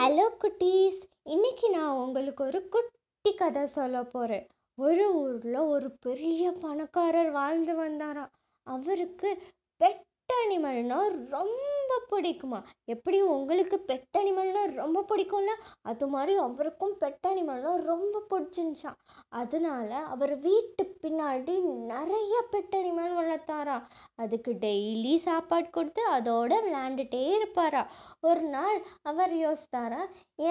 Hello குட்டீஸ். இன்றைக்கி நான் உங்களுக்கு ஒரு குட்டி கதை சொல்ல போகிறேன் ஒரு ஊரில் ஒரு பெரிய பணக்காரர் வாழ்ந்து வந்தாராம். அவருக்கு பெட் அனிமல்னா ரொம்ப பிடிக்குமா? எப்படி உங்களுக்கு பெட் அனிமல்னால் ரொம்ப பிடிக்கும்ல? அது மாதிரி அவருக்கும் பெட் அனிமல்னால் ரொம்ப பிடிச்சிருந்துச்சான் அதனால அவர் வீட்டு பின்னாடி நிறைய பெட் அனிமல் வளர்த்தாராம் அதுக்கு டெய்லி சாப்பாடு கொடுத்து அதோட விளையாண்டுட்டே இருப்பாரா? ஒரு நாள் அவர் யோசித்தாரா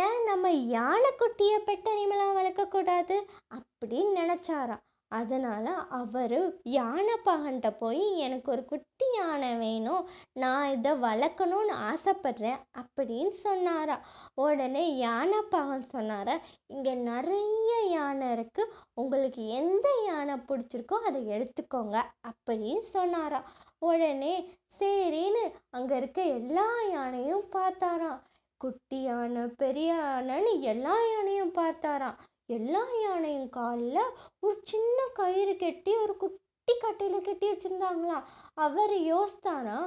ஏன் நம்ம யானைக்குட்டியை பெட் அனிமலாக வளர்க்கக்கூடாது? அப்படின்னு நினச்சாரா அதனால் அவர் யானைப்பாகன்ட்ட போய் எனக்கு ஒரு குட்டி யானை வேணும். நான் இதை வளர்க்கணும்னு ஆசைப்பட்றேன் அப்படின்னு சொன்னாரா. உடனே யானை சொன்னாரா இங்கே நிறைய யானை இருக்குது உங்களுக்கு எந்த யானை பிடிச்சிருக்கோ அதை எடுத்துக்கோங்க அப்படின்னு சொன்னாரா. உடனே சரின்னு அங்கே இருக்க எல்லா யானையும் பார்த்தாராம். குட்டி யானை பெரிய யானைன்னு எல்லா யானையும் பார்த்தாராம். எல்லா யானையும் காலில் ஒரு சின்ன கயிறு கட்டி ஒரு குட்டி கட்டையில் கட்டி வச்சுருந்தாங்களாம். அவர் யோசித்தானா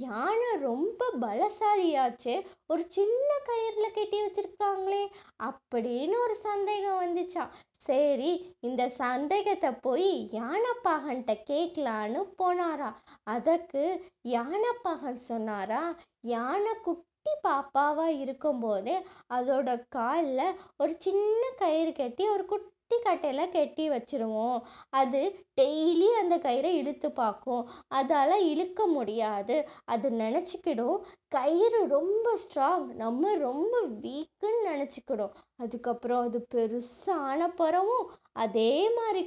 யானை ரொம்ப பலசாலியாச்சு ஒரு சின்ன கயிறில் கட்டி வச்சுருக்காங்களே அப்படின்னு ஒரு சந்தேகம் வந்துச்சான் சரி இந்த சந்தேகத்தை போய் யானைப்பாகன்ட்ட கேட்கலான்னு போனாரா அதற்கு யானைப்பாகன் சொன்னாரா யானை குட்டி குட்டி பாப்பாவாக இருக்கும்போதே அதோட காலில் ஒரு சின்ன கயிறு கட்டி ஒரு குட்டி கட்டையில் கட்டி வச்சுருவோம். அது டெய்லி அந்த கயிறை இழுத்து பார்க்கும். அதால் இழுக்க முடியாது. அது நினச்சிக்கிடும். கயிறு ரொம்ப ஸ்ட்ராங் நம்ம ரொம்ப வீக்குன்னு நினச்சிக்கிடும். அதுக்கப்புறம் அது பெருசான பிறவும். அதே மாதிரி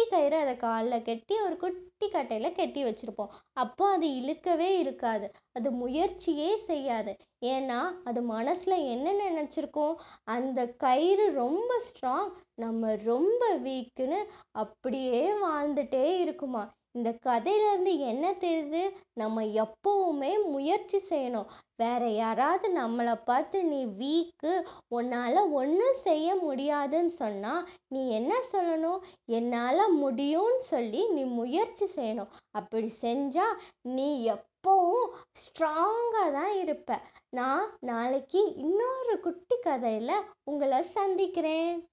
குட்டி கயிறு அதை காலில் கட்டி ஒரு குட்டி கட்டையில் கட்டி வச்சுருப்போம். அப்போ அது இழுக்கவே இழுக்காது. அது முயற்சியே செய்யாது. ஏன்னா அது மனசில் என்ன நினச்சிருக்கோம் அந்த கயிறு ரொம்ப ஸ்ட்ராங் நம்ம ரொம்ப வீக்குன்னு அப்படியே வாழ்ந்துட்டே இருக்குமா? இந்த கதையிலேருந்து என்ன தெரியுது? நம்ம எப்போவுமே முயற்சி செய்யணும். வேற யாராவது நம்மளை பார்த்து நீ வீக்கு உன்னால் ஒன்றும் செய்ய முடியாதுன்னு சொன்னால் நீ என்ன சொல்லணும்? என்னால் முடியும்னு சொல்லி நீ முயற்சி செய்யணும். அப்படி செஞ்சால் நீ எப்போவும் ஸ்ட்ராங்காக தான் இருப்ப. நான் நாளைக்கு இன்னொரு குட்டி கதையில் உங்களை சந்திக்கிறேன்.